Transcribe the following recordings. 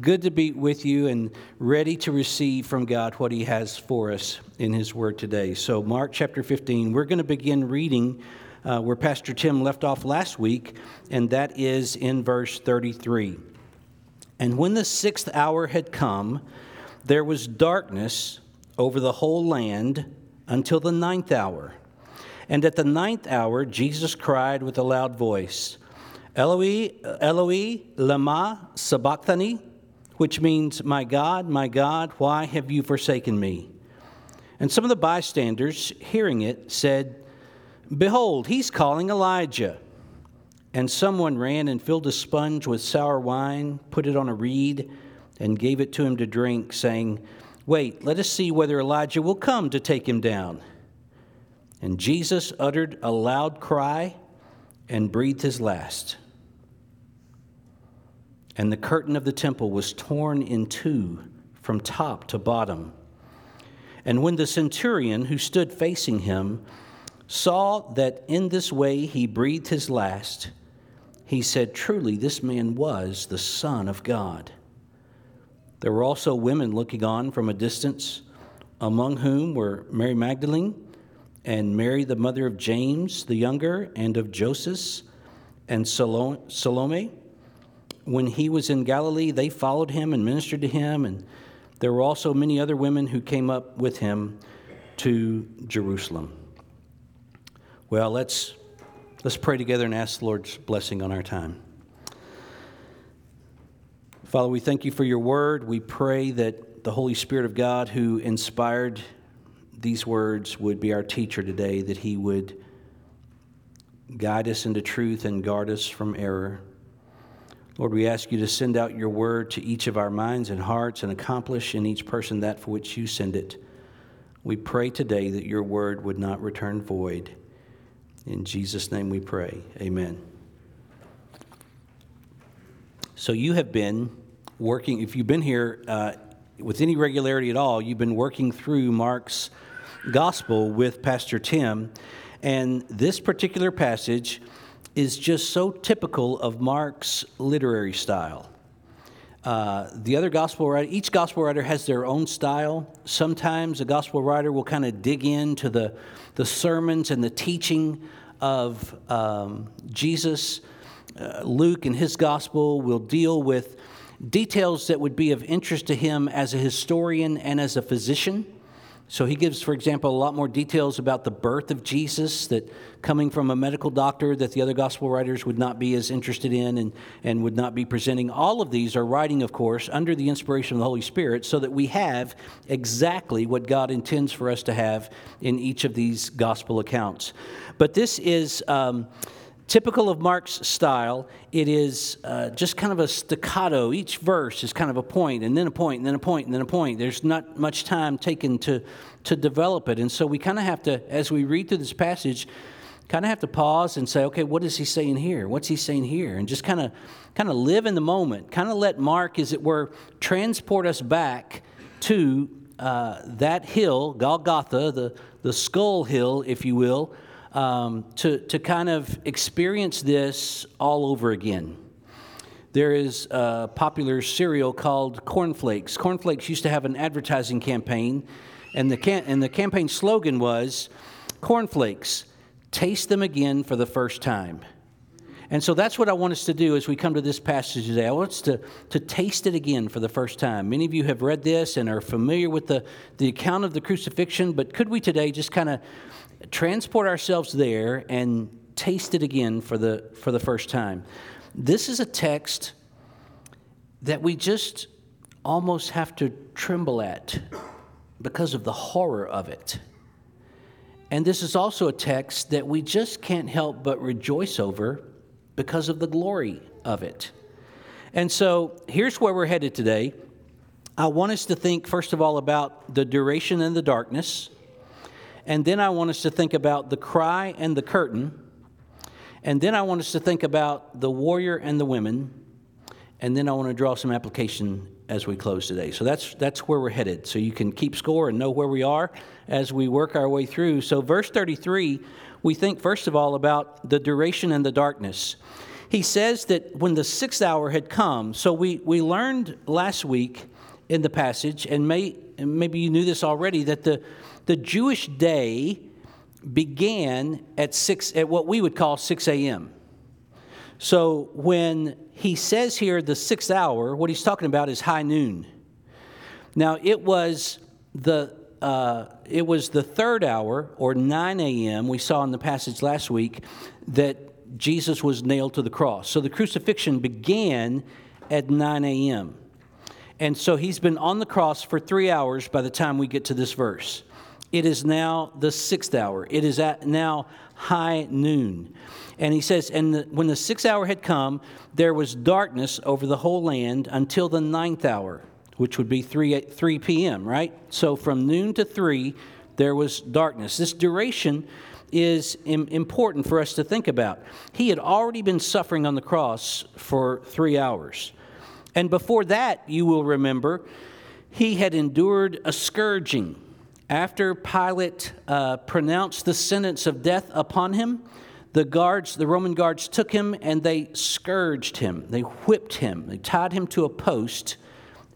Good to be with you and ready to receive from God what He has for us in His Word today. So, Mark chapter 15, we're going to begin reading uh, where Pastor Tim left off last week, and that is in verse 33. And when the sixth hour had come, there was darkness over the whole land until the ninth hour. And at the ninth hour, Jesus cried with a loud voice, Eloi, Eloi, lama sabachthani, which means, My God, my God, why have you forsaken me? And some of the bystanders, hearing it, said, Behold, he's calling Elijah. And someone ran and filled a sponge with sour wine, put it on a reed, and gave it to him to drink, saying, Wait, let us see whether Elijah will come to take him down. And Jesus uttered a loud cry and breathed his last and the curtain of the temple was torn in two from top to bottom. And when the centurion who stood facing him saw that in this way he breathed his last, he said, Truly, this man was the Son of God. There were also women looking on from a distance, among whom were Mary Magdalene and Mary, the mother of James the younger, and of Joseph, and Salome when he was in Galilee, they followed him and ministered to him, and there were also many other women who came up with him to Jerusalem. Well, let's, let's pray together and ask the Lord's blessing on our time. Father, we thank you for your word. We pray that the Holy Spirit of God, who inspired these words, would be our teacher today, that he would guide us into truth and guard us from error. Lord, we ask you to send out your word to each of our minds and hearts and accomplish in each person that for which you send it. We pray today that your word would not return void. In Jesus' name we pray. Amen. So, you have been working, if you've been here uh, with any regularity at all, you've been working through Mark's gospel with Pastor Tim. And this particular passage is just so typical of Mark's literary style. Uh, the other gospel writer, each gospel writer has their own style. Sometimes a gospel writer will kind of dig into the, the sermons and the teaching of um, Jesus. Uh, Luke in his gospel will deal with details that would be of interest to him as a historian and as a physician. So he gives, for example, a lot more details about the birth of Jesus that coming from a medical doctor that the other gospel writers would not be as interested in and, and would not be presenting. All of these are writing, of course, under the inspiration of the Holy Spirit so that we have exactly what God intends for us to have in each of these gospel accounts. But this is. Um, Typical of Mark's style, it is uh, just kind of a staccato. Each verse is kind of a point, and then a point, and then a point, and then a point. There's not much time taken to, to develop it. And so we kind of have to, as we read through this passage, kind of have to pause and say, okay, what is he saying here? What's he saying here? And just kind of kind of live in the moment. Kind of let Mark, as it were, transport us back to uh, that hill, Golgotha, the, the skull hill, if you will, um, to, to kind of experience this all over again. There is a popular cereal called Cornflakes. Cornflakes used to have an advertising campaign, and the, can- and the campaign slogan was Cornflakes, taste them again for the first time. And so that's what I want us to do as we come to this passage today. I want us to, to taste it again for the first time. Many of you have read this and are familiar with the, the account of the crucifixion, but could we today just kind of transport ourselves there and taste it again for the, for the first time. This is a text that we just almost have to tremble at because of the horror of it. And this is also a text that we just can't help but rejoice over because of the glory of it. And so here's where we're headed today. I want us to think, first of all, about the duration and the darkness. And then I want us to think about the cry and the curtain. And then I want us to think about the warrior and the women. And then I want to draw some application as we close today. So that's that's where we're headed. So you can keep score and know where we are as we work our way through. So verse 33, we think first of all about the duration and the darkness. he says that when the sixth hour had come, so we, we learned last week in the passage, and, may, and maybe you knew this already, that the, the Jewish day began at, six, at what we would call 6 a.m. So when he says here the sixth hour, what he's talking about is high noon. Now it was the uh, it was the third hour or 9 a.m. we saw in the passage last week that Jesus was nailed to the cross. So the crucifixion began at 9 a.m. And so he's been on the cross for three hours by the time we get to this verse. It is now the sixth hour. It is at now high noon. And he says, And the, when the sixth hour had come, there was darkness over the whole land until the ninth hour, which would be 3, 3 p.m., right? So from noon to 3, there was darkness. This duration is important for us to think about. He had already been suffering on the cross for three hours. And before that, you will remember, he had endured a scourging after Pilate uh, pronounced the sentence of death upon him, the guards, the Roman guards, took him and they scourged him. They whipped him. They tied him to a post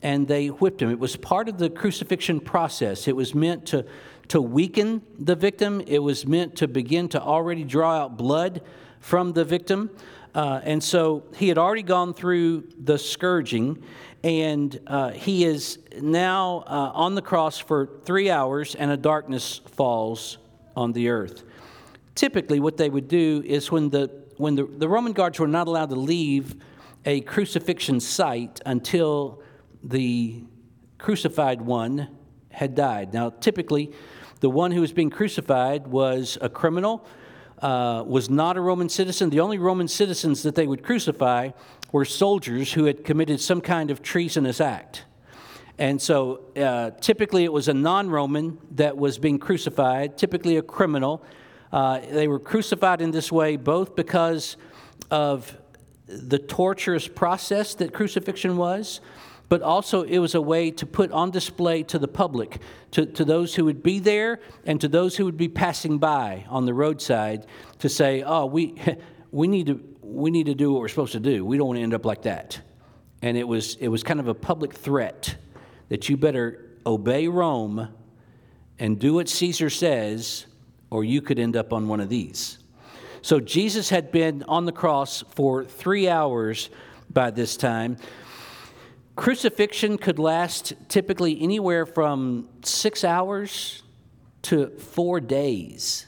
and they whipped him. It was part of the crucifixion process. It was meant to, to weaken the victim, it was meant to begin to already draw out blood from the victim. Uh, and so he had already gone through the scourging, and uh, he is now uh, on the cross for three hours, and a darkness falls on the earth. Typically, what they would do is when the when the, the Roman guards were not allowed to leave a crucifixion site until the crucified one had died. Now, typically, the one who was being crucified was a criminal, uh, was not a Roman citizen. The only Roman citizens that they would crucify were soldiers who had committed some kind of treasonous act. And so uh, typically it was a non Roman that was being crucified, typically a criminal. Uh, they were crucified in this way both because of the torturous process that crucifixion was, but also it was a way to put on display to the public, to, to those who would be there and to those who would be passing by on the roadside to say, oh, we, we need to we need to do what we're supposed to do. We don't want to end up like that. And it was, it was kind of a public threat that you better obey Rome and do what Caesar says, or you could end up on one of these. So Jesus had been on the cross for three hours by this time. Crucifixion could last typically anywhere from six hours to four days.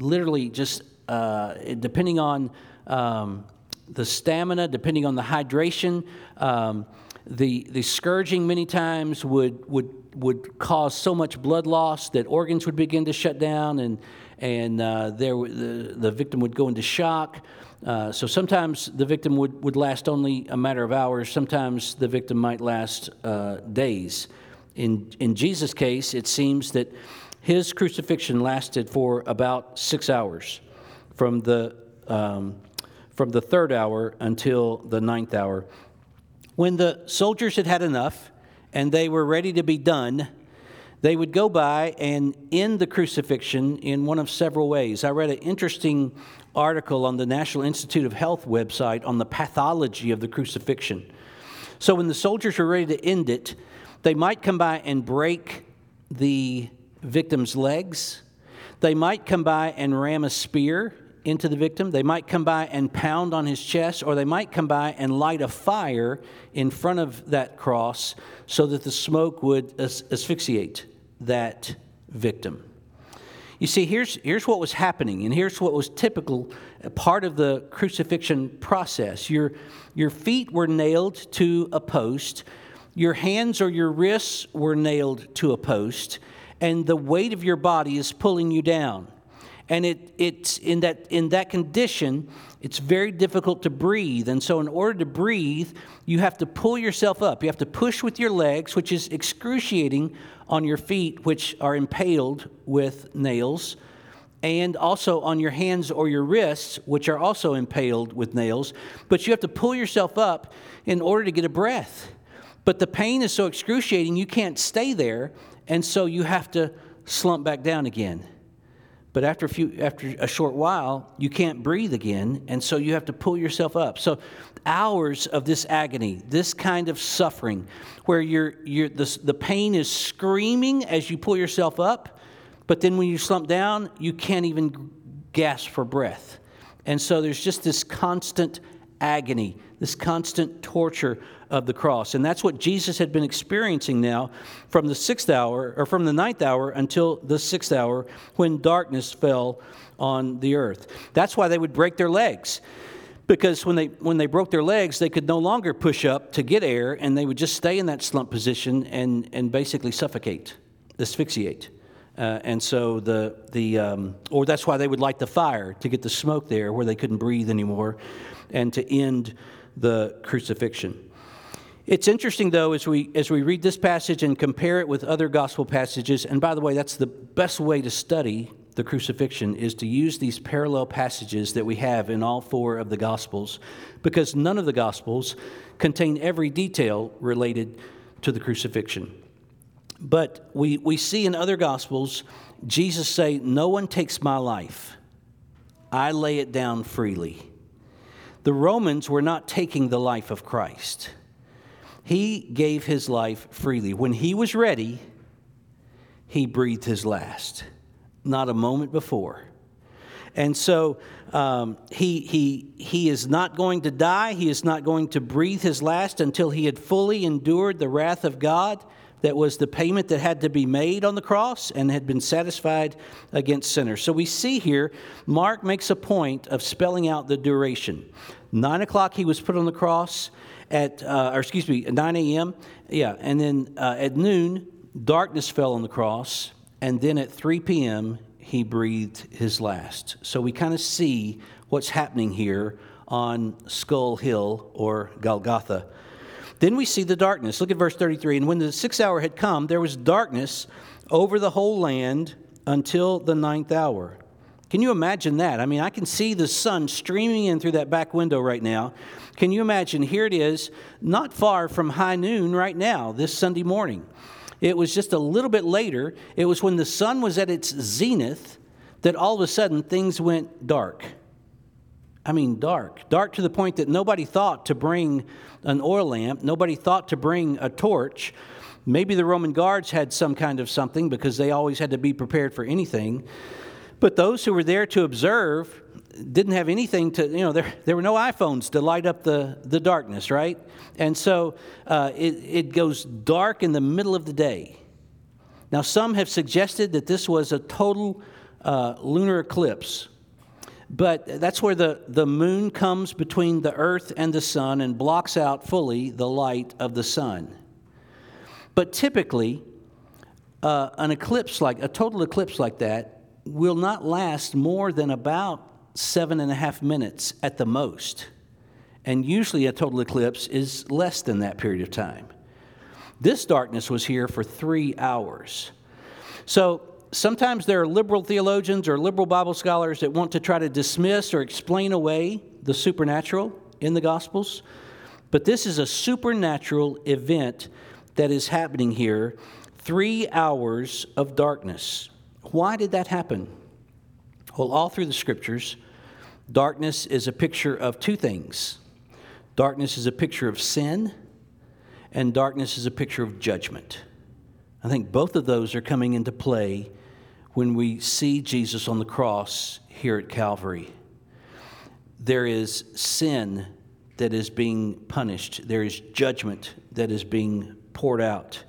Literally, just uh, depending on um, the stamina, depending on the hydration. Um, the, the scourging many times would, would, would cause so much blood loss that organs would begin to shut down and, and uh, there, the, the victim would go into shock. Uh, so sometimes the victim would, would last only a matter of hours, sometimes the victim might last uh, days. In, in Jesus' case, it seems that his crucifixion lasted for about six hours from the um, from the third hour until the ninth hour. When the soldiers had had enough and they were ready to be done, they would go by and end the crucifixion in one of several ways. I read an interesting article on the National Institute of Health website on the pathology of the crucifixion. So, when the soldiers were ready to end it, they might come by and break the victim's legs. They might come by and ram a spear into the victim. They might come by and pound on his chest, or they might come by and light a fire in front of that cross so that the smoke would as- asphyxiate that victim. You see, here's, here's what was happening, and here's what was typical uh, part of the crucifixion process. Your, your feet were nailed to a post, your hands or your wrists were nailed to a post, and the weight of your body is pulling you down and it, it's in that, in that condition, it's very difficult to breathe. And so, in order to breathe, you have to pull yourself up. You have to push with your legs, which is excruciating on your feet, which are impaled with nails, and also on your hands or your wrists, which are also impaled with nails. But you have to pull yourself up in order to get a breath. But the pain is so excruciating, you can't stay there, and so you have to slump back down again. but after a few after a short while you can't breathe again and so you have to pull yourself up so hours of this agony this kind of suffering where you're, you're the, the pain is screaming as you pull yourself up but then when you slump down you can't even gasp for breath and so there's just this constant agony this constant torture of the cross. And that's what Jesus had been experiencing now from the sixth hour, or from the ninth hour until the sixth hour when darkness fell on the earth. That's why they would break their legs. Because when they, when they broke their legs, they could no longer push up to get air, and they would just stay in that slump position and, and basically suffocate, asphyxiate. Uh, and so the, the um, or that's why they would light the fire to get the smoke there where they couldn't breathe anymore and to end the crucifixion. It's interesting, though, as we, as we read this passage and compare it with other gospel passages, and by the way, that's the best way to study the crucifixion is to use these parallel passages that we have in all four of the gospels because none of the gospels contain every detail related to the crucifixion but we, we see in other gospels jesus say no one takes my life i lay it down freely the Romans were not taking the life of Christ. He gave his life freely. When he was ready, he breathed his last, not a moment before. And so um, he, he, he is not going to die. He is not going to breathe his last until he had fully endured the wrath of God that was the payment that had to be made on the cross and had been satisfied against sinners. So we see here, Mark makes a point of spelling out the duration. Nine o'clock, he was put on the cross at, uh, or excuse me, 9 a.m. Yeah, and then uh, at noon, darkness fell on the cross, and then at 3 p.m., he breathed his last. So we kind of see what's happening here on Skull Hill or Golgotha. Then we see the darkness. Look at verse 33. And when the sixth hour had come, there was darkness over the whole land until the ninth hour. Can you imagine that? I mean, I can see the sun streaming in through that back window right now. Can you imagine? Here it is, not far from high noon right now, this Sunday morning. It was just a little bit later. It was when the sun was at its zenith that all of a sudden things went dark. I mean, dark. Dark to the point that nobody thought to bring an oil lamp, nobody thought to bring a torch. Maybe the Roman guards had some kind of something because they always had to be prepared for anything. But those who were there to observe didn't have anything to, you know, there, there were no iPhones to light up the, the darkness, right? And so uh, it, it goes dark in the middle of the day. Now, some have suggested that this was a total uh, lunar eclipse but that's where the, the moon comes between the earth and the sun and blocks out fully the light of the sun. But typically, uh, an eclipse like a total eclipse like that will not last more than about seven and a half minutes at the most. And usually, a total eclipse is less than that period of time. This darkness was here for three hours. So, sometimes there are liberal theologians or liberal Bible scholars that want to try to dismiss or explain away the supernatural in the Gospels. But this is a supernatural event that is happening here three hours of darkness. Why did that happen? Well, all through the scriptures, darkness is a picture of two things darkness is a picture of sin, and darkness is a picture of judgment. I think both of those are coming into play when we see Jesus on the cross here at Calvary. There is sin that is being punished, there is judgment that is being poured out.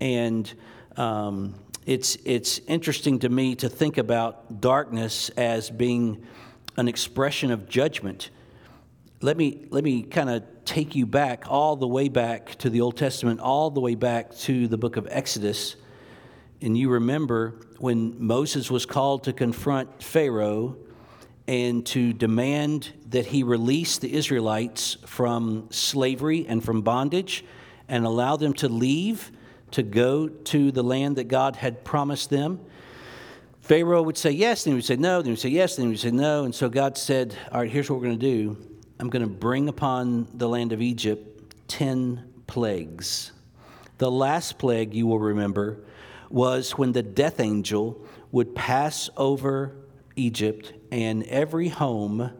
And um, it's, it's interesting to me to think about darkness as being an expression of judgment. Let me, let me kind of take you back all the way back to the Old Testament, all the way back to the book of Exodus. And you remember when Moses was called to confront Pharaoh and to demand that he release the Israelites from slavery and from bondage and allow them to leave to go to the land that God had promised them. Pharaoh would say yes, then he would say no, then he would say yes, then he would say no. And so God said, All right, here's what we're going to do I'm going to bring upon the land of Egypt 10 plagues. The last plague, you will remember, was when the death angel would pass over Egypt, and every home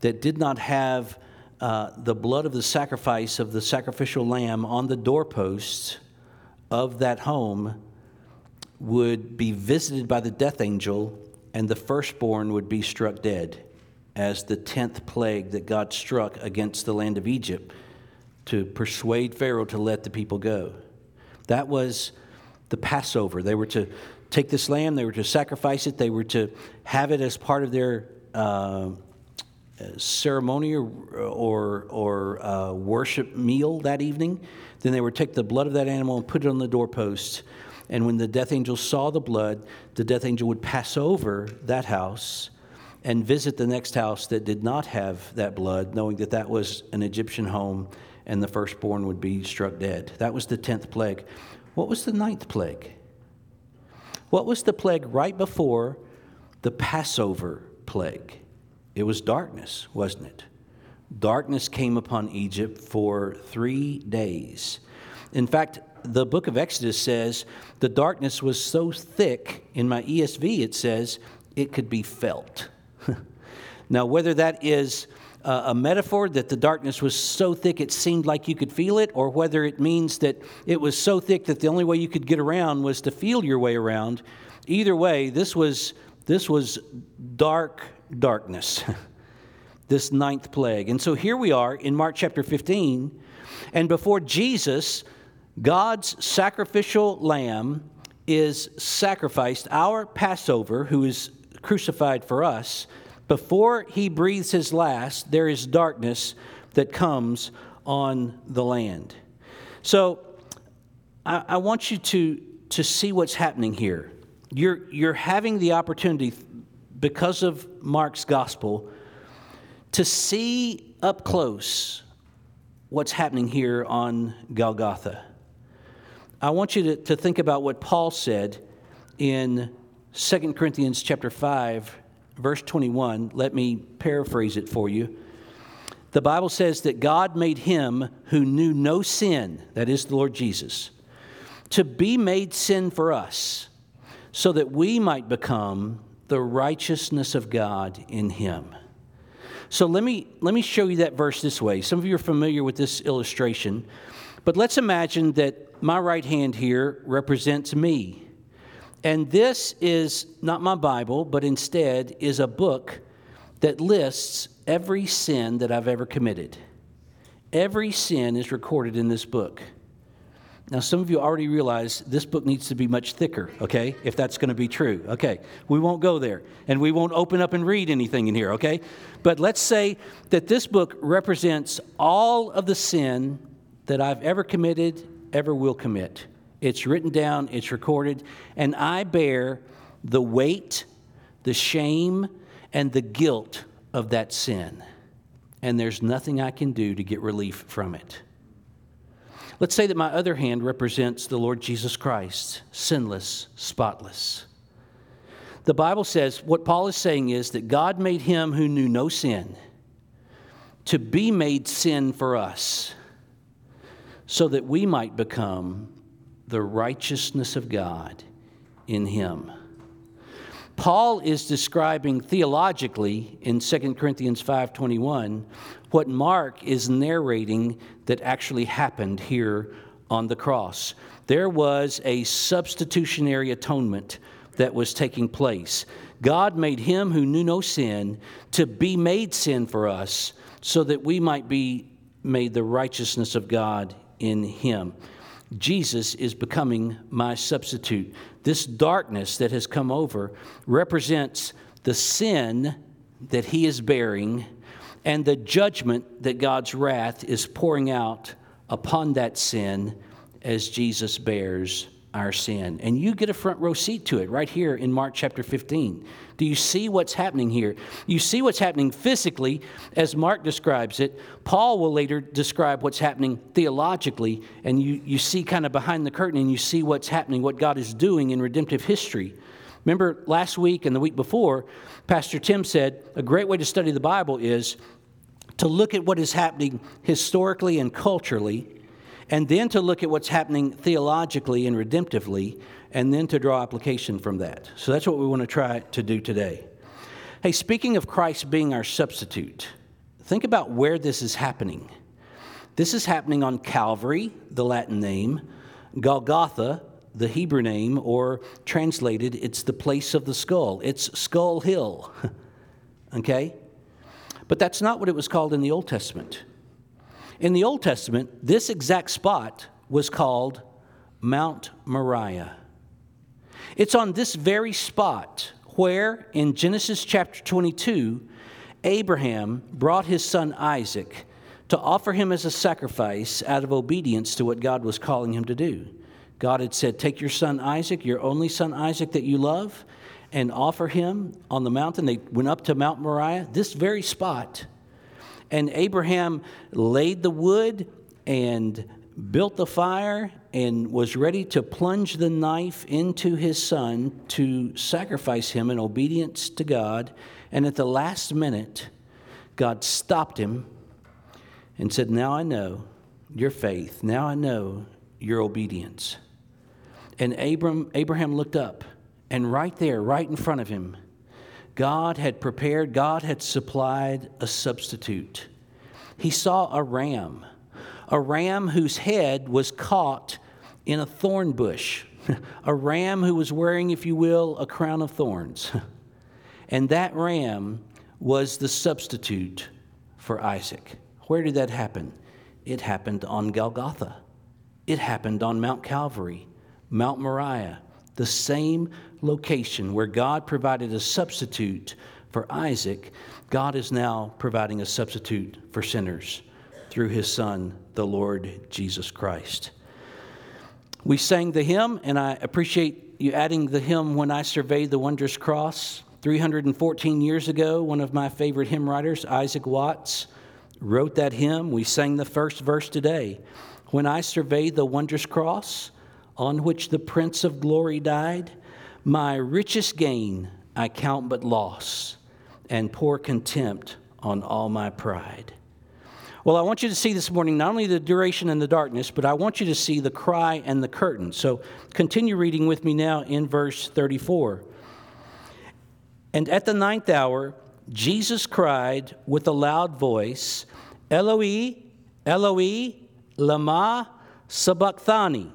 that did not have uh, the blood of the sacrifice of the sacrificial lamb on the doorposts of that home would be visited by the death angel, and the firstborn would be struck dead as the tenth plague that God struck against the land of Egypt to persuade Pharaoh to let the people go. That was the Passover. They were to take this lamb, they were to sacrifice it, they were to have it as part of their uh, ceremony or, or, or uh, worship meal that evening. Then they would take the blood of that animal and put it on the doorpost. And when the death angel saw the blood, the death angel would pass over that house and visit the next house that did not have that blood, knowing that that was an Egyptian home and the firstborn would be struck dead. That was the 10th plague. What was the ninth plague? What was the plague right before the Passover plague? It was darkness, wasn't it? Darkness came upon Egypt for three days. In fact, the book of Exodus says the darkness was so thick, in my ESV it says, it could be felt. now, whether that is a metaphor that the darkness was so thick it seemed like you could feel it, or whether it means that it was so thick that the only way you could get around was to feel your way around. Either way, this was, this was dark darkness, this ninth plague. And so here we are in Mark chapter 15, and before Jesus, God's sacrificial lamb is sacrificed, our Passover, who is crucified for us before he breathes his last, there is darkness that comes on the land. So I, I want you to, to see what's happening here. You're, you're having the opportunity, because of Mark's gospel, to see up close what's happening here on Golgotha. I want you to, to think about what Paul said in 2 Corinthians chapter 5 verse 21, let me paraphrase it for you. The Bible says that God made him who knew no sin, that is the Lord Jesus, to be made sin for us, so that we might become the righteousness of God in him. So let me, let me show you that verse this way. Some of you are familiar with this illustration, but let's imagine that my right hand here represents me. And this is not my Bible, but instead is a book that lists every sin that I've ever committed. Every sin is recorded in this book. Now, some of you already realize this book needs to be much thicker, okay, if that's going to be true. Okay, we won't go there and we won't open up and read anything in here, okay? But let's say that this book represents all of the sin that I've ever committed, ever will commit. It's written down, it's recorded, and I bear the weight, the shame, and the guilt of that sin. And there's nothing I can do to get relief from it. Let's say that my other hand represents the Lord Jesus Christ, sinless, spotless. The Bible says what Paul is saying is that God made him who knew no sin to be made sin for us so that we might become the righteousness of God in him. Paul is describing theologically in 2 Corinthians 5:21 what Mark is narrating that actually happened here on the cross. There was a substitutionary atonement that was taking place. God made him who knew no sin to be made sin for us so that we might be made the righteousness of God in him. Jesus is becoming my substitute. This darkness that has come over represents the sin that he is bearing and the judgment that God's wrath is pouring out upon that sin as Jesus bears our sin. And you get a front row seat to it right here in Mark chapter 15. Do you see what's happening here? You see what's happening physically as Mark describes it. Paul will later describe what's happening theologically, and you, you see kind of behind the curtain and you see what's happening, what God is doing in redemptive history. Remember last week and the week before, Pastor Tim said a great way to study the Bible is to look at what is happening historically and culturally and then to look at what's happening theologically and redemptively, and then to draw application from that. So that's what we want to try to do today. Hey, speaking of Christ being our substitute, think about where this is happening. This is happening on Calvary, the Latin name, Golgotha, the Hebrew name, or translated, it's the place of the skull. It's Skull Hill. okay? But that's not what it was called in the Old Testament. In the Old Testament, this exact spot was called Mount Moriah. It's on this very spot where, in Genesis chapter 22, Abraham brought his son Isaac to offer him as a sacrifice out of obedience to what God was calling him to do. God had said, Take your son Isaac, your only son Isaac that you love, and offer him on the mountain. They went up to Mount Moriah, this very spot. And Abraham laid the wood and built the fire and was ready to plunge the knife into his son to sacrifice him in obedience to God. And at the last minute, God stopped him and said, Now I know your faith. Now I know your obedience. And Abram, Abraham looked up, and right there, right in front of him, God had prepared, God had supplied a substitute. He saw a ram, a ram whose head was caught in a thorn bush, a ram who was wearing, if you will, a crown of thorns. And that ram was the substitute for Isaac. Where did that happen? It happened on Golgotha. It happened on Mount Calvary, Mount Moriah, the same location where God provided a substitute for Isaac. God is now providing a substitute for sinners through his Son, the Lord Jesus Christ. We sang the hymn, and I appreciate you adding the hymn When I Survey the Wondrous Cross. 314 years ago, one of my favorite hymn writers, Isaac Watts, wrote that hymn. We sang the first verse today. When I survey the wondrous cross on which the Prince of Glory died, my richest gain I count but loss and pour contempt on all my pride. Well, I want you to see this morning not only the duration and the darkness, but I want you to see the cry and the curtain. So continue reading with me now in verse 34. And at the ninth hour, Jesus cried with a loud voice, Eloi, Eloi, lama sabachthani.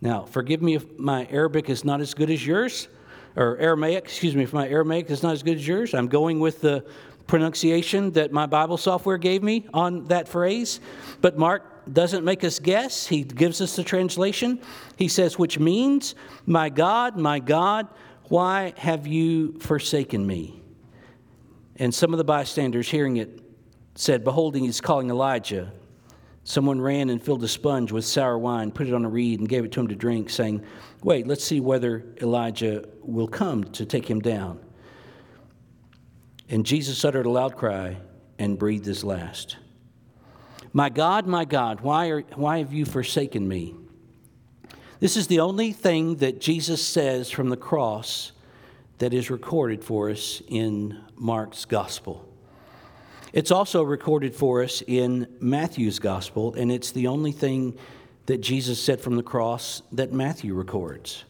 Now, forgive me if my Arabic is not as good as yours, or Aramaic, excuse me, if my Aramaic is not as good as yours. I'm going with the pronunciation that my Bible software gave me on that phrase. But Mark doesn't make us guess, he gives us the translation. He says, which means, My God, my God, why have you forsaken me? And some of the bystanders hearing it said, Beholding, he's calling Elijah. Someone ran and filled a sponge with sour wine, put it on a reed, and gave it to him to drink, saying, Wait, let's see whether Elijah will come to take him down. And Jesus uttered a loud cry and breathed his last. My God, my God, why, are, why have you forsaken me? This is the only thing that Jesus says from the cross that is recorded for us in Mark's gospel. It's also recorded for us in Matthew's gospel, and it's the only thing that Jesus said from the cross that Matthew records.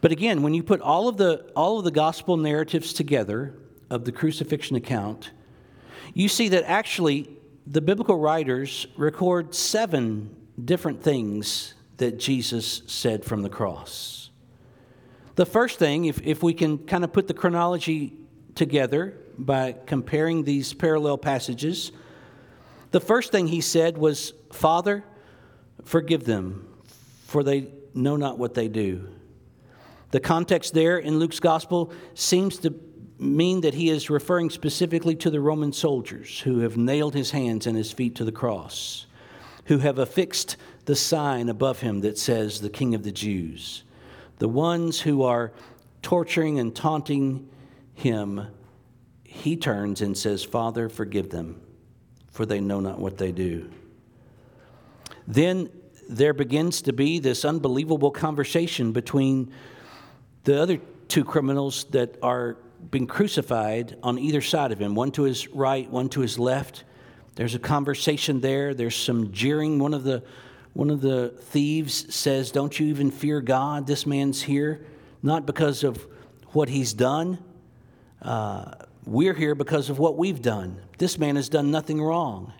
But again, when you put all of the, all of the gospel narratives together of the crucifixion account, you see that actually the biblical writers record seven different things that Jesus said from the cross. The first thing, if, if we can kind of put the chronology together, by comparing these parallel passages. The first thing he said was, Father, forgive them, for they know not what they do. The context there in Luke's gospel seems to mean that he is referring specifically to the Roman soldiers who have nailed his hands and his feet to the cross, who have affixed the sign above him that says, The King of the Jews. The ones who are torturing and taunting him he turns and says, Father, forgive them, for they know not what they do. Then there begins to be this unbelievable conversation between the other two criminals that are being crucified on either side of him, one to his right, one to his left. There's a conversation there. There's some jeering. One of the one of the thieves says, Don't you even fear God? This man's here, not because of what he's done. Uh, we're here because of what we've done. This man has done nothing wrong.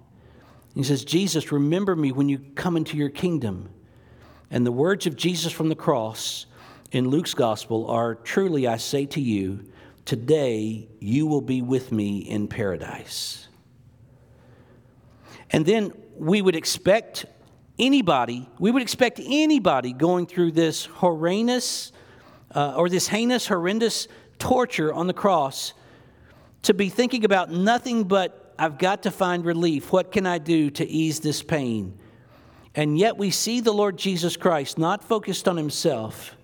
He says, Jesus, remember me when you come into your kingdom. And the words of Jesus from the cross in Luke's gospel are Truly I say to you, today you will be with me in paradise. And then we would expect anybody, we would expect anybody going through this horrendous uh, or this heinous, horrendous torture on the cross to be thinking about nothing but I've got to find relief. What can I do to ease this pain? And yet we see the Lord Jesus Christ not focused on himself,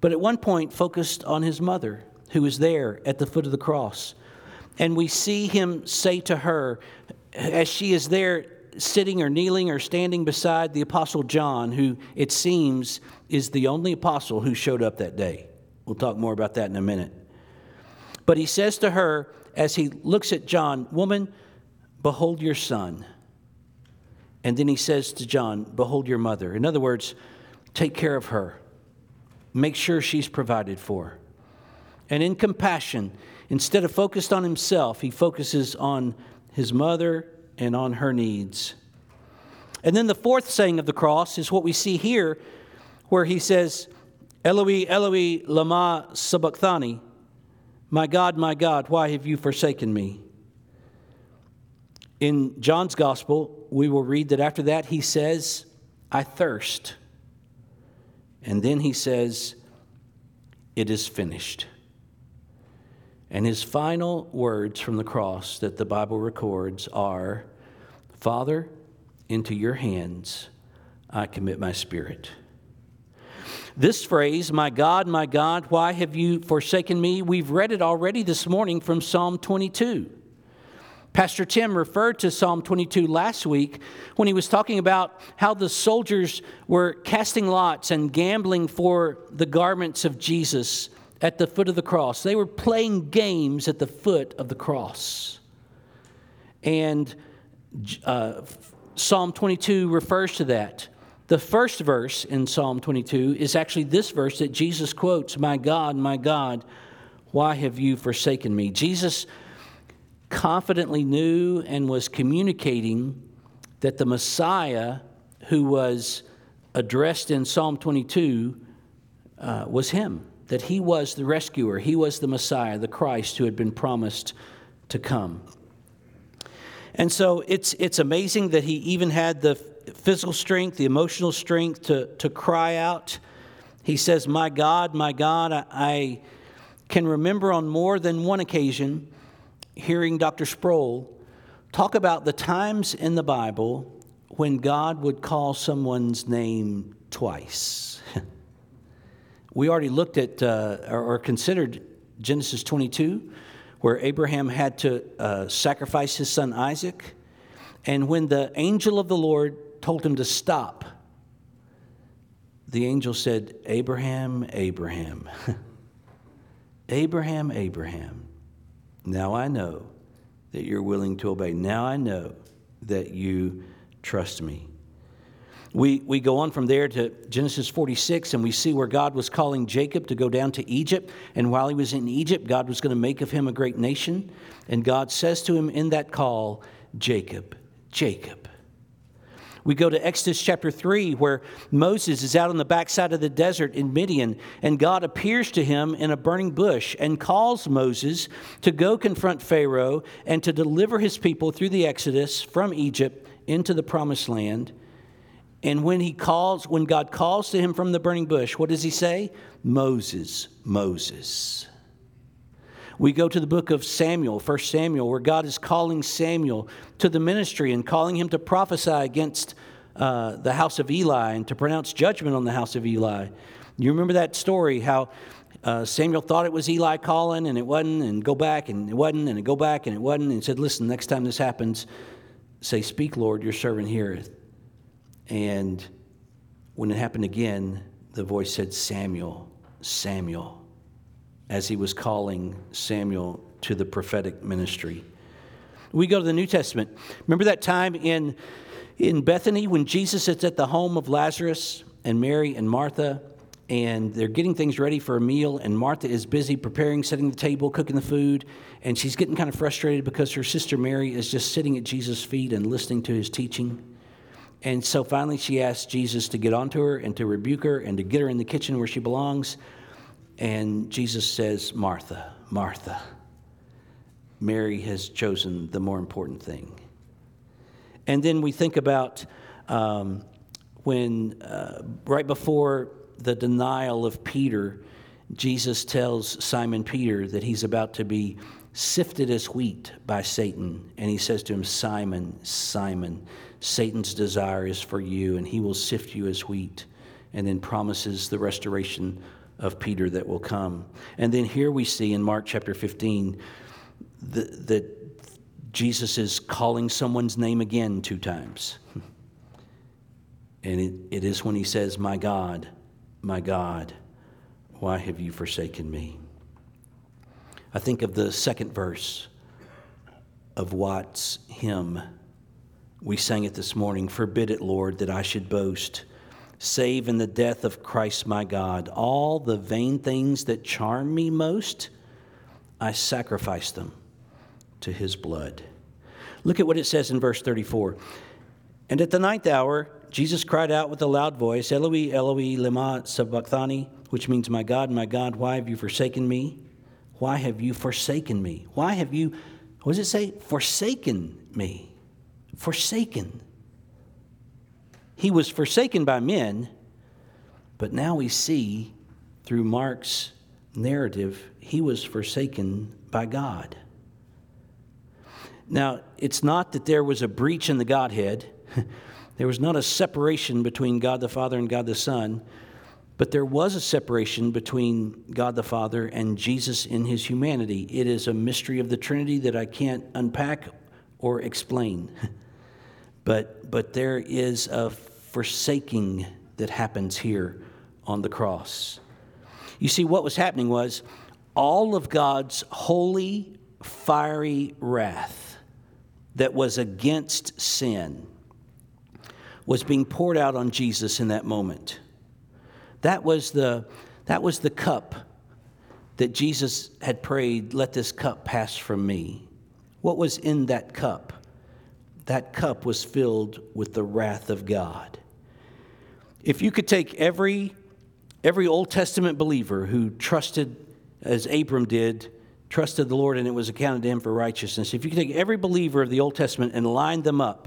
but at one point focused on his mother, who is there at the foot of the cross. And we see him say to her, as she is there sitting or kneeling or standing beside the Apostle John, who it seems is the only apostle who showed up that day. We'll talk more about that in a minute. But he says to her, as he looks at John, Woman, behold your son. And then he says to John, Behold your mother. In other words, take care of her, make sure she's provided for. And in compassion, instead of focused on himself, he focuses on his mother and on her needs. And then the fourth saying of the cross is what we see here, where he says, Eloi, Eloi, lama sabachthani. My God, my God, why have you forsaken me? In John's gospel, we will read that after that he says, I thirst. And then he says, It is finished. And his final words from the cross that the Bible records are Father, into your hands I commit my spirit. This phrase, my God, my God, why have you forsaken me? We've read it already this morning from Psalm 22. Pastor Tim referred to Psalm 22 last week when he was talking about how the soldiers were casting lots and gambling for the garments of Jesus at the foot of the cross. They were playing games at the foot of the cross. And uh, Psalm 22 refers to that. The first verse in Psalm 22 is actually this verse that Jesus quotes My God, my God, why have you forsaken me? Jesus confidently knew and was communicating that the Messiah who was addressed in Psalm 22 uh, was him that he was the rescuer, he was the Messiah, the Christ who had been promised to come. And so it's, it's amazing that he even had the physical strength, the emotional strength to, to cry out. He says, My God, my God, I, I can remember on more than one occasion hearing Dr. Sproul talk about the times in the Bible when God would call someone's name twice. We already looked at uh, or considered Genesis 22, where Abraham had to uh, sacrifice his son Isaac. And when the angel of the Lord told him to stop, the angel said, Abraham, Abraham. Abraham, Abraham. Now I know that you're willing to obey. Now I know that you trust me. We, we go on from there to Genesis 46, and we see where God was calling Jacob to go down to Egypt. And while he was in Egypt, God was going to make of him a great nation. And God says to him in that call, Jacob, Jacob. We go to Exodus chapter 3, where Moses is out on the backside of the desert in Midian, and God appears to him in a burning bush and calls Moses to go confront Pharaoh and to deliver his people through the Exodus from Egypt into the promised land. And when he calls, when God calls to him from the burning bush, what does he say? Moses, Moses. We go to the book of Samuel, 1 Samuel, where God is calling Samuel to the ministry and calling him to prophesy against uh, the house of Eli and to pronounce judgment on the house of Eli. You remember that story how uh, Samuel thought it was Eli calling and it wasn't, and go back and it wasn't, and go back and it wasn't, and said, Listen, next time this happens, say, Speak, Lord, your servant heareth. And when it happened again, the voice said, Samuel, Samuel, as he was calling Samuel to the prophetic ministry. We go to the New Testament. Remember that time in, In Bethany, when Jesus is at the home of Lazarus and Mary and Martha, and they're getting things ready for a meal, and Martha is busy preparing, setting the table, cooking the food, and she's getting kind of frustrated because her sister Mary is just sitting at Jesus' feet and listening to his teaching. And so finally, she asks Jesus to get onto her and to rebuke her and to get her in the kitchen where she belongs. And Jesus says, Martha, Martha, Mary has chosen the more important thing. And then we think about um, when, uh, right before the denial of Peter, Jesus tells Simon Peter that he's about to be sifted as wheat by Satan. And he says to him, Simon, Simon, Satan's desire is for you, and he will sift you as wheat. And then promises the restoration of Peter that will come. And then here we see in Mark chapter 15 that Jesus is calling someone's name again two times. And it, it is when he says, My God, my God, why have you forsaken me? I think of the second verse of Watts' hymn. We sang it this morning Forbid it, Lord, that I should boast, save in the death of Christ my God. All the vain things that charm me most, I sacrifice them to his blood. Look at what it says in verse 34. And at the ninth hour, Jesus cried out with a loud voice, Eloi, Eloi, lema sabachthani, which means, My God, my God, why have you forsaken me? Why have you forsaken me? Why have you, what does it say? Forsaken me. Forsaken. He was forsaken by men, but now we see through Mark's narrative, he was forsaken by God. Now, it's not that there was a breach in the Godhead. There was not a separation between God the Father and God the Son, but there was a separation between God the Father and Jesus in his humanity. It is a mystery of the Trinity that I can't unpack or explain. but, but there is a forsaking that happens here on the cross. You see, what was happening was all of God's holy, fiery wrath that was against sin was being poured out on Jesus in that moment. That was the, that was the cup that Jesus had prayed, Let this cup pass from me. What was in that cup? That cup was filled with the wrath of God. If you could take every, every Old Testament believer who trusted, as Abram did, trusted the Lord and it was accounted to him for righteousness, if you could take every believer of the Old Testament and line them up,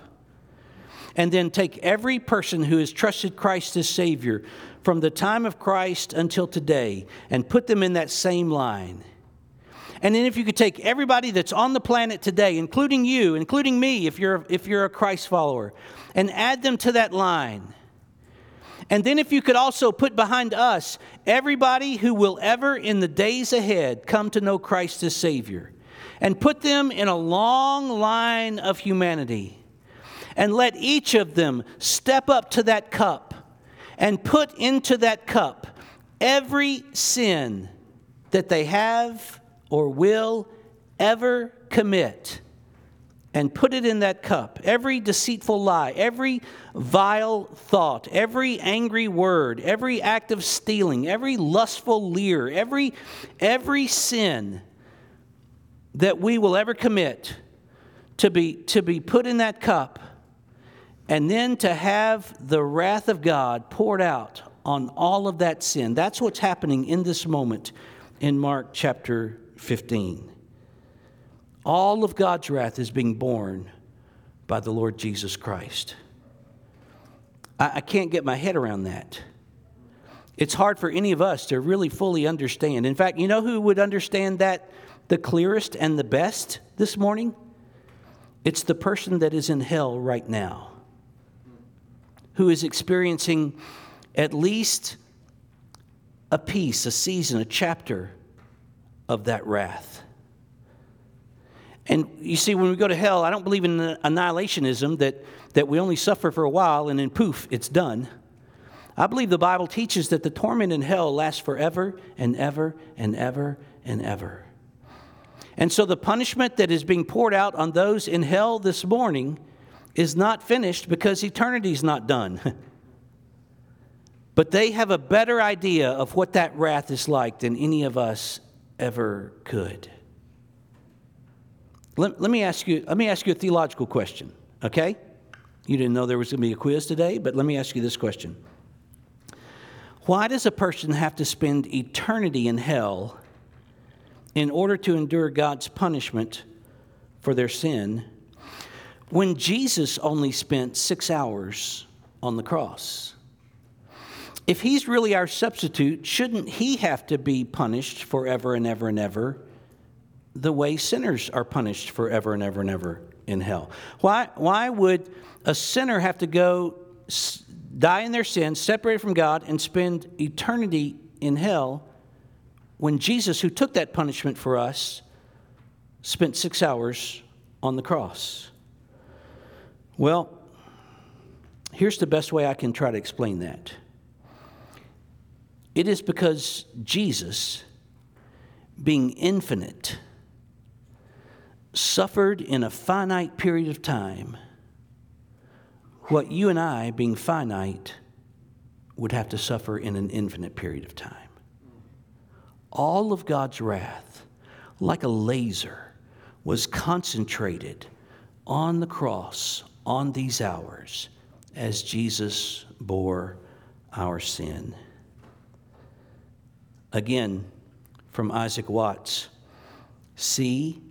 and then take every person who has trusted Christ as Savior from the time of Christ until today and put them in that same line. And then if you could take everybody that's on the planet today, including you, including me, if you're, if you're a Christ follower, and add them to that line. And then if you could also put behind us everybody who will ever in the days ahead come to know Christ as Savior, and put them in a long line of humanity and let each of them step up to that cup and put into that cup every sin that they have or will ever commit and put it in that cup. Every deceitful lie, every vile thought, every angry word, every act of stealing, every lustful leer, every, every sin that we will ever commit to be, to be put in that cup and then to have the wrath of God poured out on all of that sin. That's what's happening in this moment in Mark chapter 15. All of God's wrath is being borne by the Lord Jesus Christ. I, I can't get my head around that. It's hard for any of us to really fully understand. In fact, you know who would understand that the clearest and the best this morning? It's the person that is in hell right now who is experiencing at least a piece, a season, a chapter of that wrath. And you see, when we go to hell, I don't believe in annihilationism that, that we only suffer for a while and then poof, it's done. I believe the Bible teaches that the torment in hell lasts forever and ever and ever and ever. And so the punishment that is being poured out on those in hell this morning is not finished because eternity's not done. but they have a better idea of what that wrath is like than any of us ever could. Let, let, me ask you, let me ask you a theological question, okay? You didn't know there was going to be a quiz today, but let me ask you this question. Why does a person have to spend eternity in hell in order to endure God's punishment for their sin when Jesus only spent six hours on the cross? If he's really our substitute, shouldn't he have to be punished forever and ever and ever the way sinners are punished forever and ever and ever in hell? Why, why would a sinner have to go die in their sins, separated from God, and spend eternity in hell when Jesus, who took that punishment for us, spent six hours on the cross? Well, here's the best way I can try to explain that. It is because Jesus, being infinite, suffered in a finite period of time what you and I, being finite, would have to suffer in an infinite period of time. All of God's wrath, like a laser, was concentrated on the cross on these hours as Jesus bore our sin. Again, from Isaac Watts see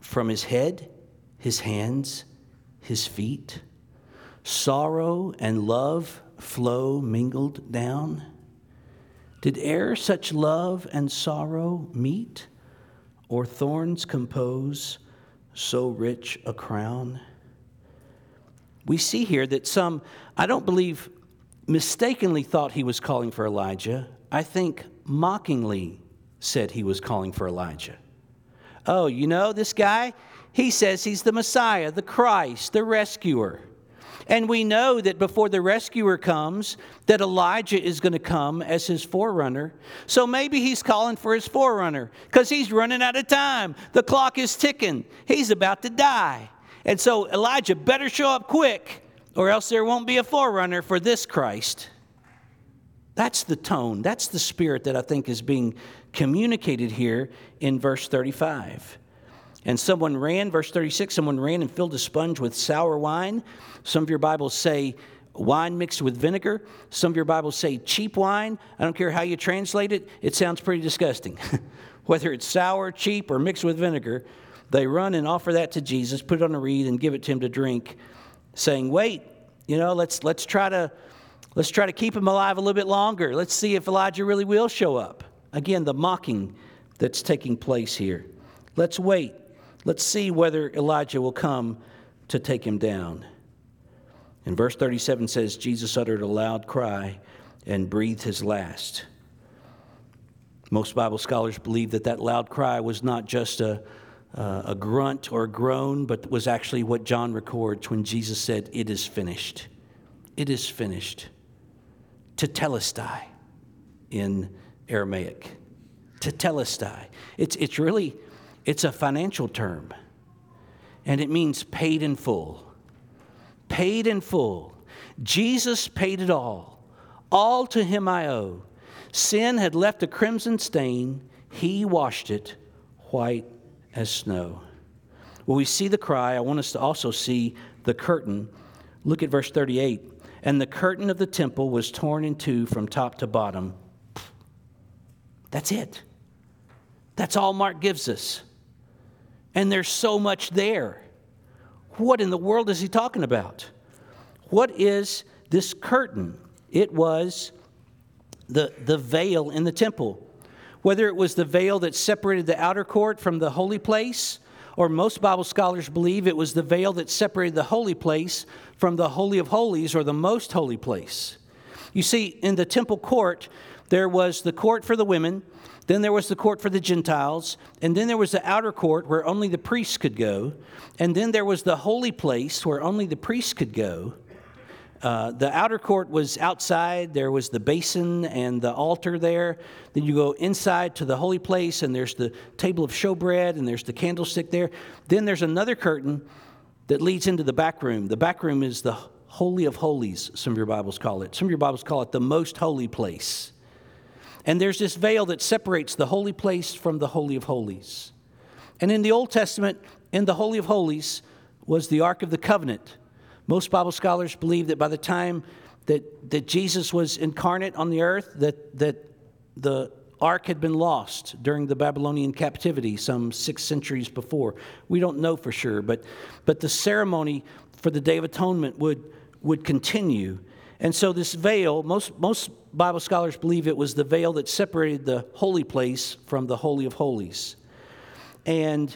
from his head, his hands, his feet sorrow and love flow mingled down? Did e'er such love and sorrow meet, or thorns compose so rich a crown? We see here that some, I don't believe, mistakenly thought he was calling for Elijah. I think mockingly said he was calling for Elijah. Oh, you know, this guy, he says he's the Messiah, the Christ, the rescuer. And we know that before the rescuer comes, that Elijah is going to come as his forerunner. So maybe he's calling for his forerunner because he's running out of time. The clock is ticking. He's about to die. And so Elijah better show up quick or else there won't be a forerunner for this Christ. That's the tone, that's the spirit that I think is being communicated here in verse 35. And someone ran, verse 36, someone ran and filled a sponge with sour wine. Some of your Bibles say wine mixed with vinegar. Some of your Bibles say cheap wine. I don't care how you translate it, it sounds pretty disgusting. Whether it's sour, cheap, or mixed with vinegar, they run and offer that to Jesus, put it on a reed, and give it to him to drink, saying, Wait, you know, let's, let's, try to, let's try to keep him alive a little bit longer. Let's see if Elijah really will show up. Again, the mocking that's taking place here. Let's wait. Let's see whether Elijah will come to take him down. And verse 37 says, Jesus uttered a loud cry and breathed his last. Most Bible scholars believe that that loud cry was not just a, uh, a grunt or a groan, but was actually what John records when Jesus said, It is finished. It is finished. Tetelestai in Aramaic. Tetelestai. It's, it's really it's a financial term, and it means paid in full. Paid in full. Jesus paid it all. All to him I owe. Sin had left a crimson stain, he washed it white as snow. When we see the cry, I want us to also see the curtain. Look at verse 38. And the curtain of the temple was torn in two from top to bottom. That's it. That's all Mark gives us and there's so much there. What in the world is he talking about? What is this curtain? It was the, the veil in the temple. Whether it was the veil that separated the outer court from the holy place, or most Bible scholars believe it was the veil that separated the holy place from the Holy of Holies or the most holy place. You see, in the temple court, there was the court for the women, then there was the court for the Gentiles, and then there was the outer court where only the priests could go, and then there was the holy place where only the priests could go. Uh, the outer court was outside. There was the basin and the altar there. Then you go inside to the holy place, and there's the table of showbread, and there's the candlestick there. Then there's another curtain that leads into the back room. The back room is the Holy of Holies, some of your Bibles call it. Some of your Bibles call it the most holy place. And there's this veil that separates the holy place from the Holy of Holies. And in the Old Testament, in the Holy of Holies was the Ark of the Covenant. Most Bible scholars believe that by the time that, that Jesus was incarnate on the earth, that, that the ark had been lost during the Babylonian captivity some six centuries before. We don't know for sure, but, but the ceremony for the Day of Atonement would, would continue. And so, this veil, most, most Bible scholars believe it was the veil that separated the holy place from the Holy of Holies. And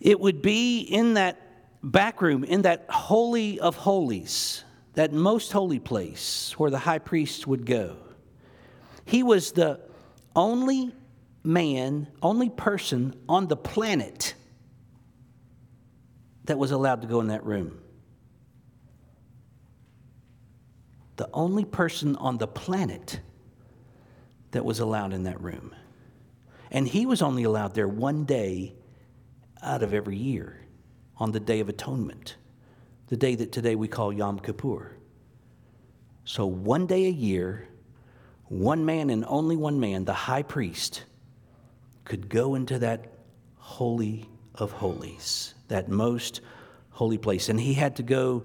it would be in that back room, in that Holy of Holies, that most holy place where the high priest would go. He was the only man, only person on the planet that was allowed to go in that room. The only person on the planet that was allowed in that room. And he was only allowed there one day out of every year on the Day of Atonement, the day that today we call Yom Kippur. So, one day a year, one man and only one man, the high priest, could go into that holy of holies, that most holy place. And he had to go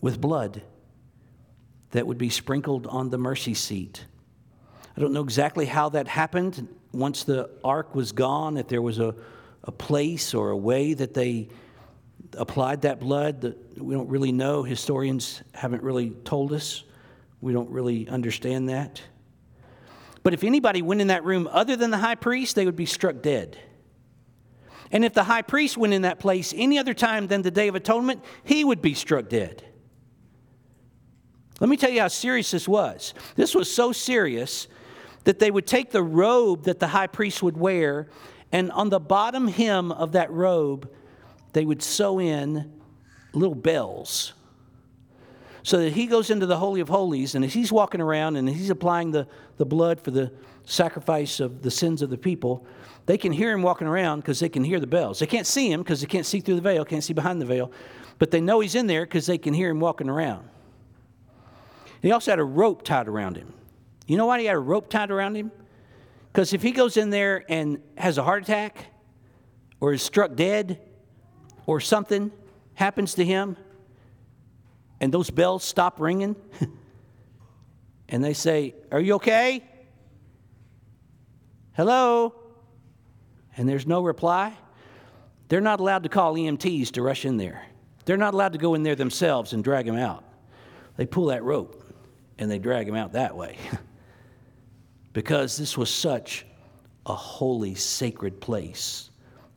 with blood that would be sprinkled on the mercy seat. I don't know exactly how that happened once the ark was gone, if there was a, a place or a way that they applied that blood that we don't really know. Historians haven't really told us. We don't really understand that. But if anybody went in that room other than the high priest, they would be struck dead. And if the high priest went in that place any other time than the Day of Atonement, he would be struck dead. Let me tell you how serious this was. This was so serious that they would take the robe that the high priest would wear, and on the bottom hem of that robe, they would sew in little bells so that he goes into the Holy of Holies, and as he's walking around and he's applying the, the blood for the sacrifice of the sins of the people, they can hear him walking around because they can hear the bells. They can't see him because they can't see through the veil, can't see behind the veil, but they know he's in there because they can hear him walking around. He also had a rope tied around him. You know why he had a rope tied around him? Because if he goes in there and has a heart attack or is struck dead or something happens to him, and those bells stop ringing and they say, Are you okay? Hello? And there's no reply. They're not allowed to call EMTs to rush in there. They're not allowed to go in there themselves and drag him out. They pull that rope and they drag him out that way. because this was such a holy, sacred place.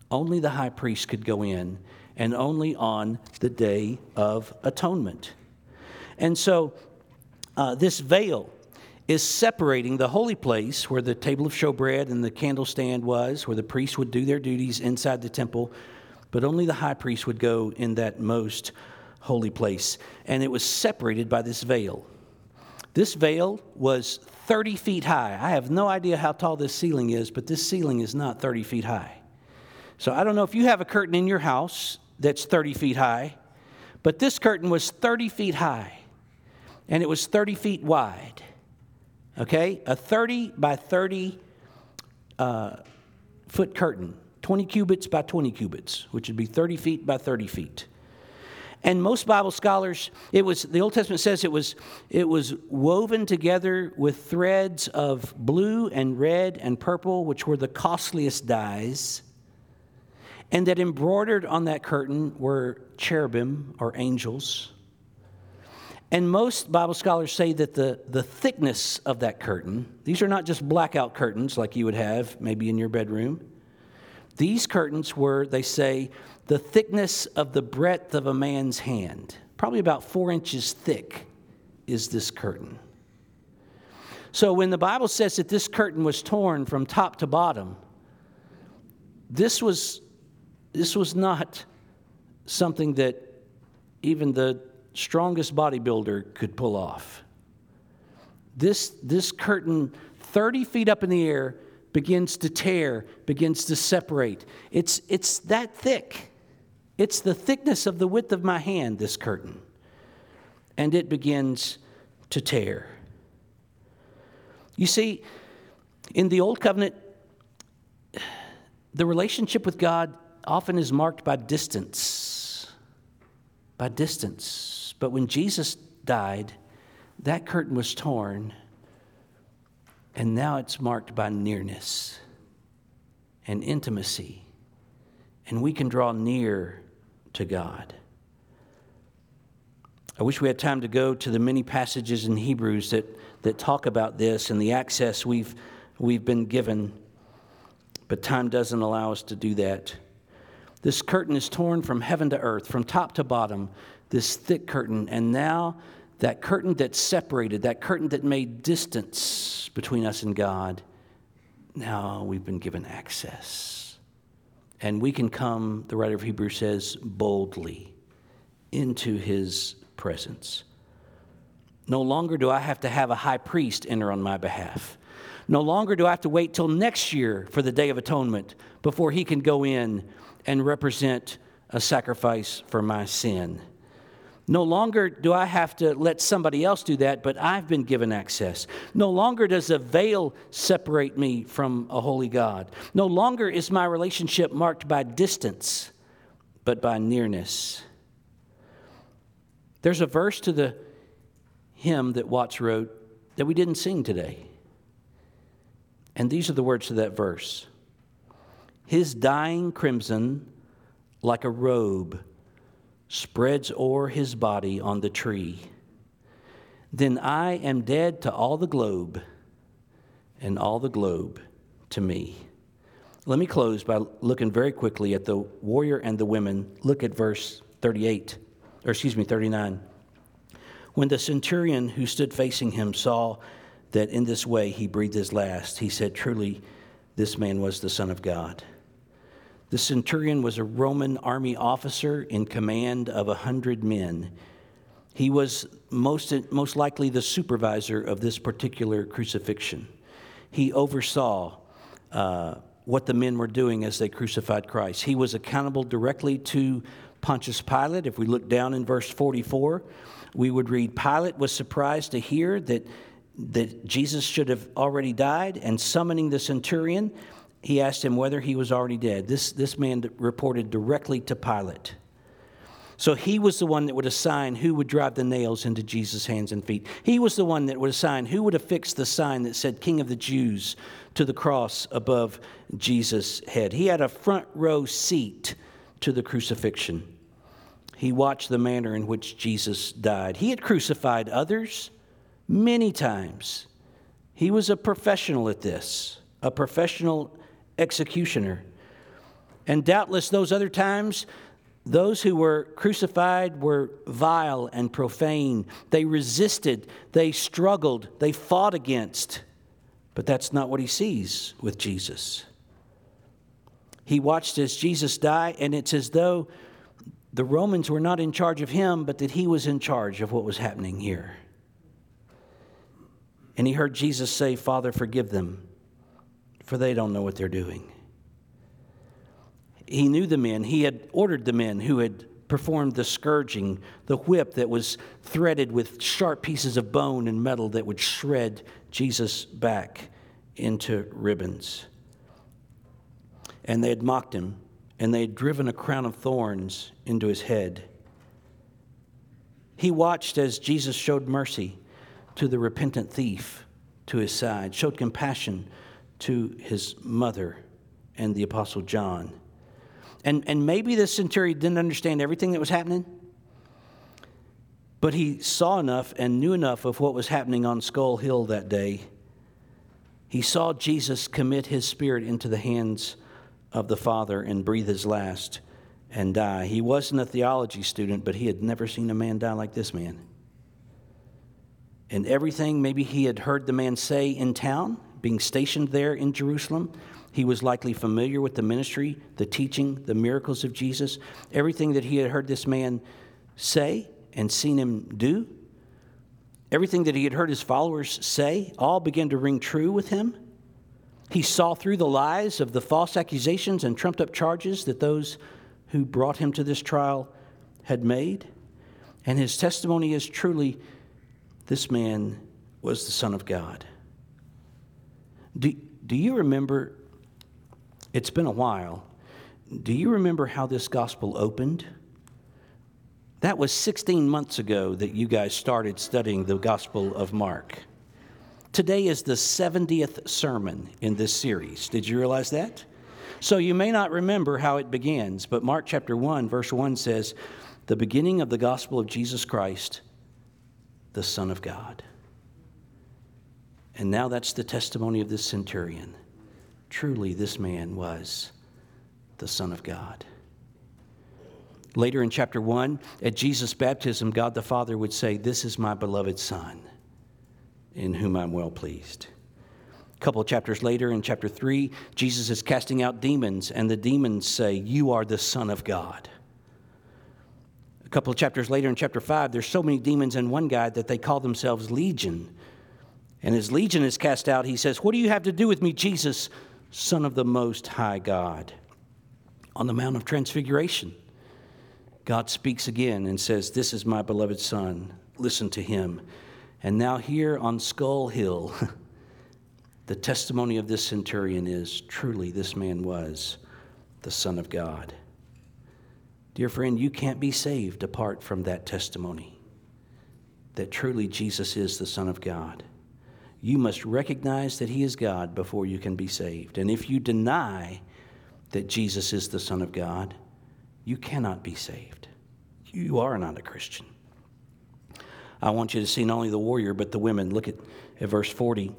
Only the high priest could go in and only on the Day of Atonement. And so uh, this veil is separating the holy place where the table of showbread and the candlestand was, where the priests would do their duties inside the temple, but only the high priest would go in that most holy place. And it was separated by this veil. This veil was 30 feet high. I have no idea how tall this ceiling is, but this ceiling is not 30 feet high. So I don't know if you have a curtain in your house that's 30 feet high, but this curtain was 30 feet high and it was 30 feet wide. Okay? A 30 by 30 uh, foot curtain, 20 cubits by 20 cubits, which would be 30 feet by 30 feet. And most Bible scholars, it was the Old Testament says it was it was woven together with threads of blue and red and purple, which were the costliest dyes and that embroidered on that curtain were cherubim or angels. And most Bible scholars say that the, the thickness of that curtain, these are not just blackout curtains like you would have maybe in your bedroom. These curtains were, they say, the thickness of the breadth of a man's hand. Probably about four inches thick is this curtain. So when the Bible says that this curtain was torn from top to bottom, this was this was not something that even the strongest bodybuilder could pull off. This, this curtain, 30 feet up in the air, begins to tear, begins to separate. It's, it's that thick. It's the thickness of the width of my hand, this curtain. And it begins to tear. You see, in the Old Covenant, the relationship with God often is marked by distance. By distance. But when Jesus died, that curtain was torn, and now it's marked by nearness and intimacy. And we can draw near to God. I wish we had time to go to the many passages in Hebrews that, that talk about this and the access we've, we've been given, but time doesn't allow us to do that. This curtain is torn from heaven to earth, from top to bottom, this thick curtain, and now that curtain that separated, that curtain that made distance between us and God, now we've been given access. And we can come, the writer of Hebrews says, boldly into his presence. No longer do I have to have a high priest enter on my behalf. No longer do I have to wait till next year for the Day of Atonement before he can go in and represent a sacrifice for my sin. No longer do I have to let somebody else do that, but I've been given access. No longer does a veil separate me from a holy God. No longer is my relationship marked by distance, but by nearness. There's a verse to the hymn that Watts wrote that we didn't sing today. And these are the words to that verse His dying crimson, like a robe, spreads o'er his body on the tree. Then I am dead to all the globe, and all the globe to me. Let me close by looking very quickly at the warrior and the women. Look at verse 38 or excuse me, 39. When the centurion who stood facing him saw that in this way he breathed his last, he said, Truly, this man was the Son of God. The centurion was a Roman army officer in command of a hundred men. He was most, most likely the supervisor of this particular crucifixion. He oversaw uh, what the men were doing as they crucified Christ. He was accountable directly to Pontius Pilate. If we look down in verse 44, we would read Pilate was surprised to hear that, that Jesus should have already died, and summoning the centurion, he asked him whether he was already dead. This, this man reported directly to Pilate. So he was the one that would assign who would drive the nails into Jesus' hands and feet. He was the one that would assign who would affix the sign that said King of the Jews to the cross above Jesus' head. He had a front row seat to the crucifixion he watched the manner in which Jesus died. He had crucified others many times. He was a professional at this, a professional executioner. And doubtless, those other times, those who were crucified were vile and profane. They resisted, they struggled, they fought against. But that's not what he sees with Jesus. He watched as Jesus die, and it's as though the Romans were not in charge of him, but that he was in charge of what was happening here. And he heard Jesus say, Father, forgive them, for they don't know what they're doing. He knew the men. He had ordered the men who had performed the scourging, the whip that was threaded with sharp pieces of bone and metal that would shred Jesus back into ribbons. And they had mocked him and they had driven a crown of thorns into his head. He watched as Jesus showed mercy to the repentant thief to his side, showed compassion to his mother and the Apostle John. And, and maybe the centurion didn't understand everything that was happening, but he saw enough and knew enough of what was happening on Skull Hill that day. He saw Jesus commit his spirit into the hands of the Father and breathe his last and die. He wasn't a theology student, but he had never seen a man die like this man. And everything maybe he had heard the man say in town, being stationed there in Jerusalem, he was likely familiar with the ministry, the teaching, the miracles of Jesus. Everything that he had heard this man say and seen him do, everything that he had heard his followers say, all began to ring true with him. He saw through the lies of the false accusations and trumped up charges that those who brought him to this trial had made. And his testimony is truly this man was the Son of God. Do, do you remember? It's been a while. Do you remember how this gospel opened? That was 16 months ago that you guys started studying the Gospel of Mark. Today is the 70th sermon in this series. Did you realize that? So you may not remember how it begins, but Mark chapter 1, verse 1 says, The beginning of the gospel of Jesus Christ, the Son of God. And now that's the testimony of this centurion. Truly, this man was the Son of God. Later in chapter 1, at Jesus' baptism, God the Father would say, This is my beloved Son, in whom I'm well pleased. A couple of chapters later, in chapter 3, Jesus is casting out demons, and the demons say, You are the Son of God. A couple of chapters later, in chapter 5, there's so many demons in one guy that they call themselves Legion. And his Legion is cast out, he says, What do you have to do with me, Jesus, Son of the Most High God? On the Mount of Transfiguration. God speaks again and says, This is my beloved Son. Listen to him. And now, here on Skull Hill, the testimony of this centurion is truly this man was the Son of God. Dear friend, you can't be saved apart from that testimony that truly Jesus is the Son of God. You must recognize that He is God before you can be saved. And if you deny that Jesus is the Son of God, you cannot be saved. You are not a Christian. I want you to see not only the warrior, but the women. Look at, at verse 40.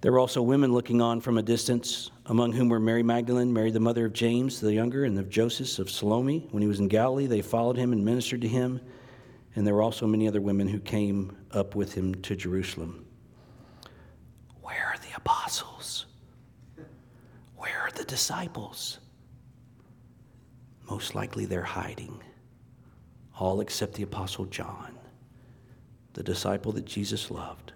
There were also women looking on from a distance, among whom were Mary Magdalene, Mary the mother of James the younger, and of Joseph of Salome. When he was in Galilee, they followed him and ministered to him. And there were also many other women who came up with him to Jerusalem. Where are the apostles? Where are the disciples? Most likely they're hiding, all except the Apostle John, the disciple that Jesus loved.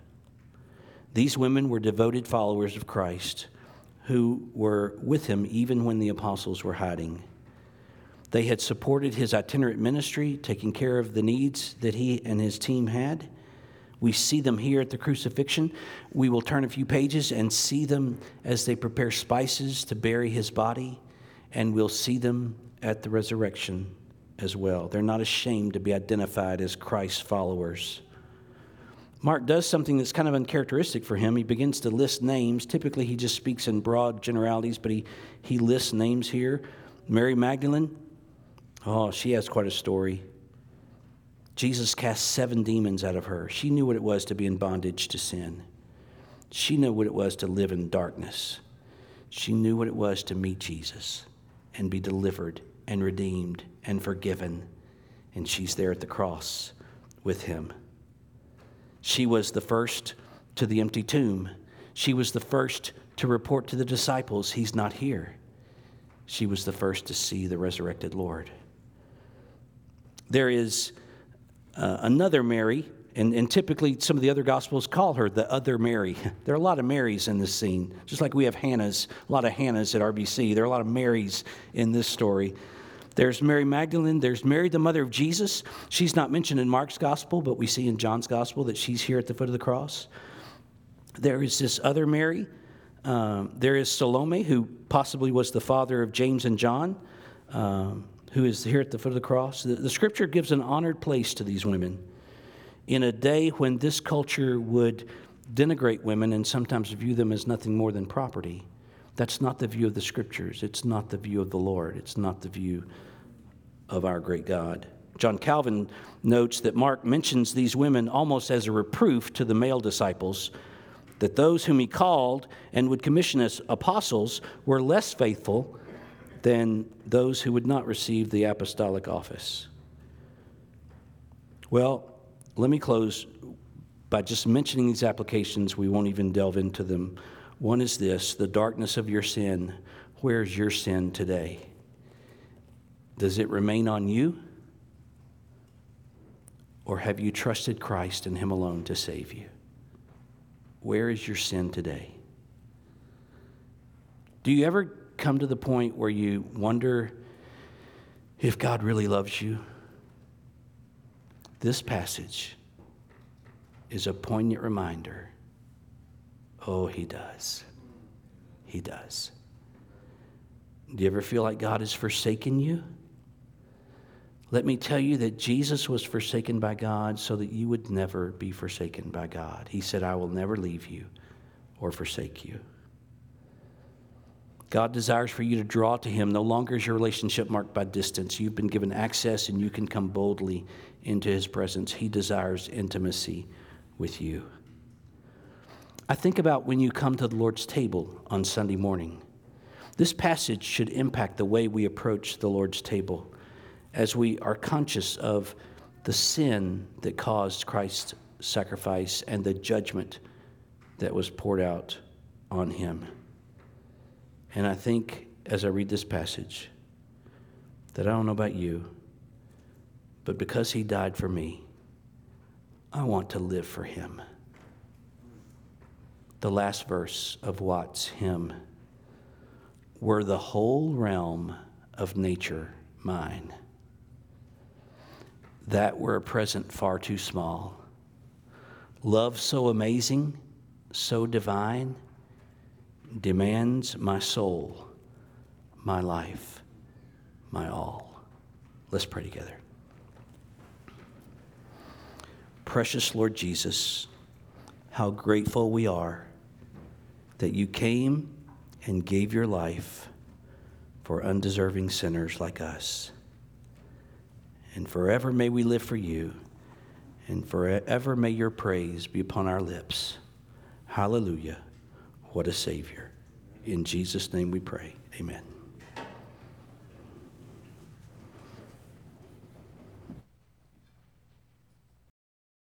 These women were devoted followers of Christ who were with him even when the apostles were hiding. They had supported his itinerant ministry, taking care of the needs that he and his team had. We see them here at the crucifixion. We will turn a few pages and see them as they prepare spices to bury his body, and we'll see them at the resurrection as well. They're not ashamed to be identified as Christ's followers. Mark does something that's kind of uncharacteristic for him. He begins to list names. Typically, he just speaks in broad generalities, but he, he lists names here. Mary Magdalene, oh, she has quite a story. Jesus cast seven demons out of her. She knew what it was to be in bondage to sin. She knew what it was to live in darkness. She knew what it was to meet Jesus and be delivered and redeemed and forgiven. And she's there at the cross with him. She was the first to the empty tomb. She was the first to report to the disciples, He's not here. She was the first to see the resurrected Lord. There is uh, another Mary, and, and typically some of the other gospels call her the other Mary. There are a lot of Marys in this scene, just like we have Hannahs, a lot of Hannahs at RBC. There are a lot of Marys in this story. There's Mary Magdalene. There's Mary, the mother of Jesus. She's not mentioned in Mark's gospel, but we see in John's gospel that she's here at the foot of the cross. There is this other Mary. Um, there is Salome, who possibly was the father of James and John, um, who is here at the foot of the cross. The, the scripture gives an honored place to these women in a day when this culture would denigrate women and sometimes view them as nothing more than property. That's not the view of the scriptures. It's not the view of the Lord. It's not the view of our great God. John Calvin notes that Mark mentions these women almost as a reproof to the male disciples that those whom he called and would commission as apostles were less faithful than those who would not receive the apostolic office. Well, let me close by just mentioning these applications. We won't even delve into them one is this the darkness of your sin. Where's your sin today? Does it remain on you? Or have you trusted Christ and Him alone to save you? Where is your sin today? Do you ever come to the point where you wonder If God really loves you, this passage is a poignant reminder. Oh, He does. He does. Do you ever feel like God has forsaken you? Let me tell you that Jesus was forsaken by God so that you would never be forsaken by God. He said, I will never leave you or forsake you. God desires for you to draw to Him. No longer is your relationship marked by distance. You've been given access and you can come boldly into His presence. He desires intimacy with you. I think about when you come to the Lord's table on Sunday morning. This passage should impact the way we approach the Lord's table as we are conscious of the sin that caused Christ's sacrifice and the judgment that was poured out on him. And I think as I read this passage that I don't know about you, but because he died for me, I want to live for him. The last verse of Watts' hymn Were the whole realm of nature mine that were a present far too small. Love so amazing, so divine, demands my soul, my life, my all. Let's pray together. Precious Lord Jesus, how grateful we are that you came and gave your life for undeserving sinners like us. And forever may we live for you, and forever may your praise be upon our lips. Hallelujah. What a Savior. In Jesus' name we pray. Amen.